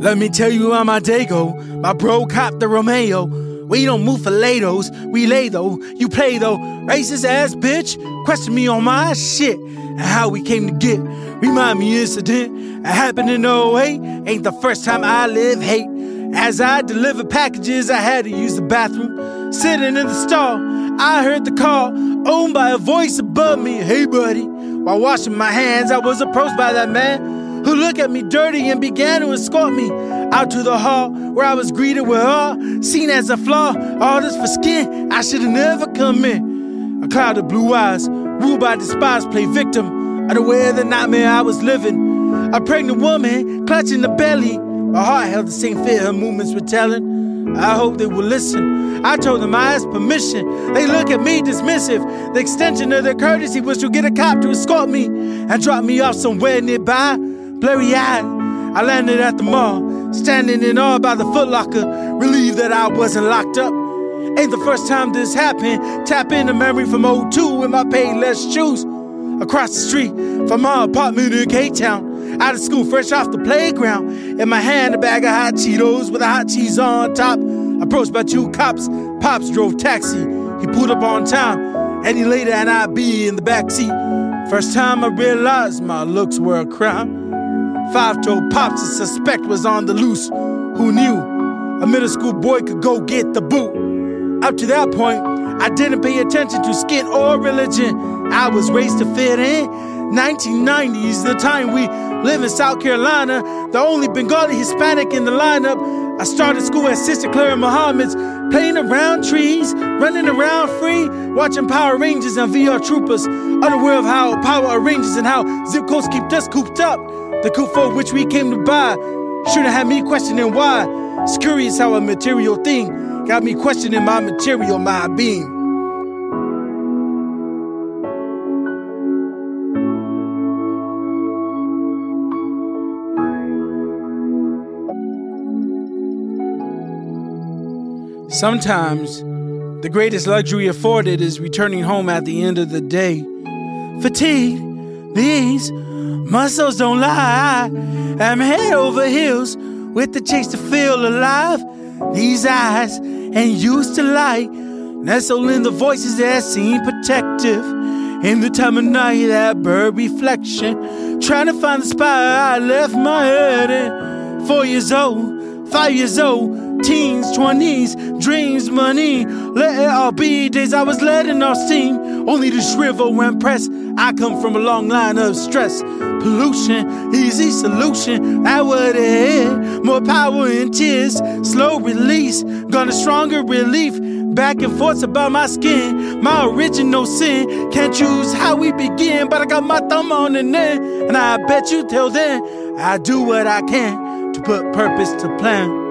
Let me tell you how my day go. My bro copped the Romeo. We don't move for lados. We lay though. You play though. Racist ass bitch. Question me on my shit and how we came to get. Remind me incident. It happened in 08. Ain't the first time I live hate. As I deliver packages, I had to use the bathroom. Sitting in the stall, I heard the call, owned by a voice above me. Hey, buddy. While washing my hands, I was approached by that man who looked at me dirty and began to escort me out to the hall where I was greeted with awe, seen as a flaw. All this for skin, I should have never come in. A cloud of blue eyes, ruled by despise, play victim of the way of the nightmare I was living. A pregnant woman clutching the belly my heart held the same fear her movements were telling. I hope they will listen. I told them I asked permission. They look at me dismissive. The extension of their courtesy was to get a cop to escort me and drop me off somewhere nearby. Blurry eyed, I landed at the mall, standing in awe by the footlocker, relieved that I wasn't locked up. Ain't the first time this happened. Tap into memory from 02 when my Payless shoes. Across the street from my apartment in K Town. Out of school, fresh off the playground. In my hand, a bag of hot Cheetos with a hot cheese on top. Approached by two cops. Pops drove taxi. He pulled up on time. Any later, and I'd be in the back seat. First time I realized my looks were a crime. Five told Pops the suspect was on the loose. Who knew a middle school boy could go get the boot? Up to that point, I didn't pay attention to skin or religion. I was raised to fit in. 1990s, the time we live in South Carolina, the only Bengali Hispanic in the lineup. I started school at Sister Clara Muhammad's, playing around trees, running around free, watching Power Rangers and VR Troopers, unaware of how power arranges and how zip codes keep us cooped up. The coup for which we came to buy should have had me questioning why. It's curious how a material thing got me questioning my material, my being. Sometimes, the greatest luxury afforded is returning home at the end of the day. Fatigue, these muscles don't lie. I'm head over heels with the chase to feel alive. These eyes ain't used to light, nestle in the voices that seem protective. In the time of night, that bird reflection, trying to find the spot I left my head in. Four years old, five years old, teens, 20s, dreams, money. Let it all be days I was letting off steam, only to shrivel when pressed. I come from a long line of stress, pollution, easy solution. What it is. More power in tears, slow release, got a stronger relief. Back and forth about my skin, my original sin. Can't choose how we begin, but I got my thumb on the end. And I bet you till then, I do what I can to put purpose to plan.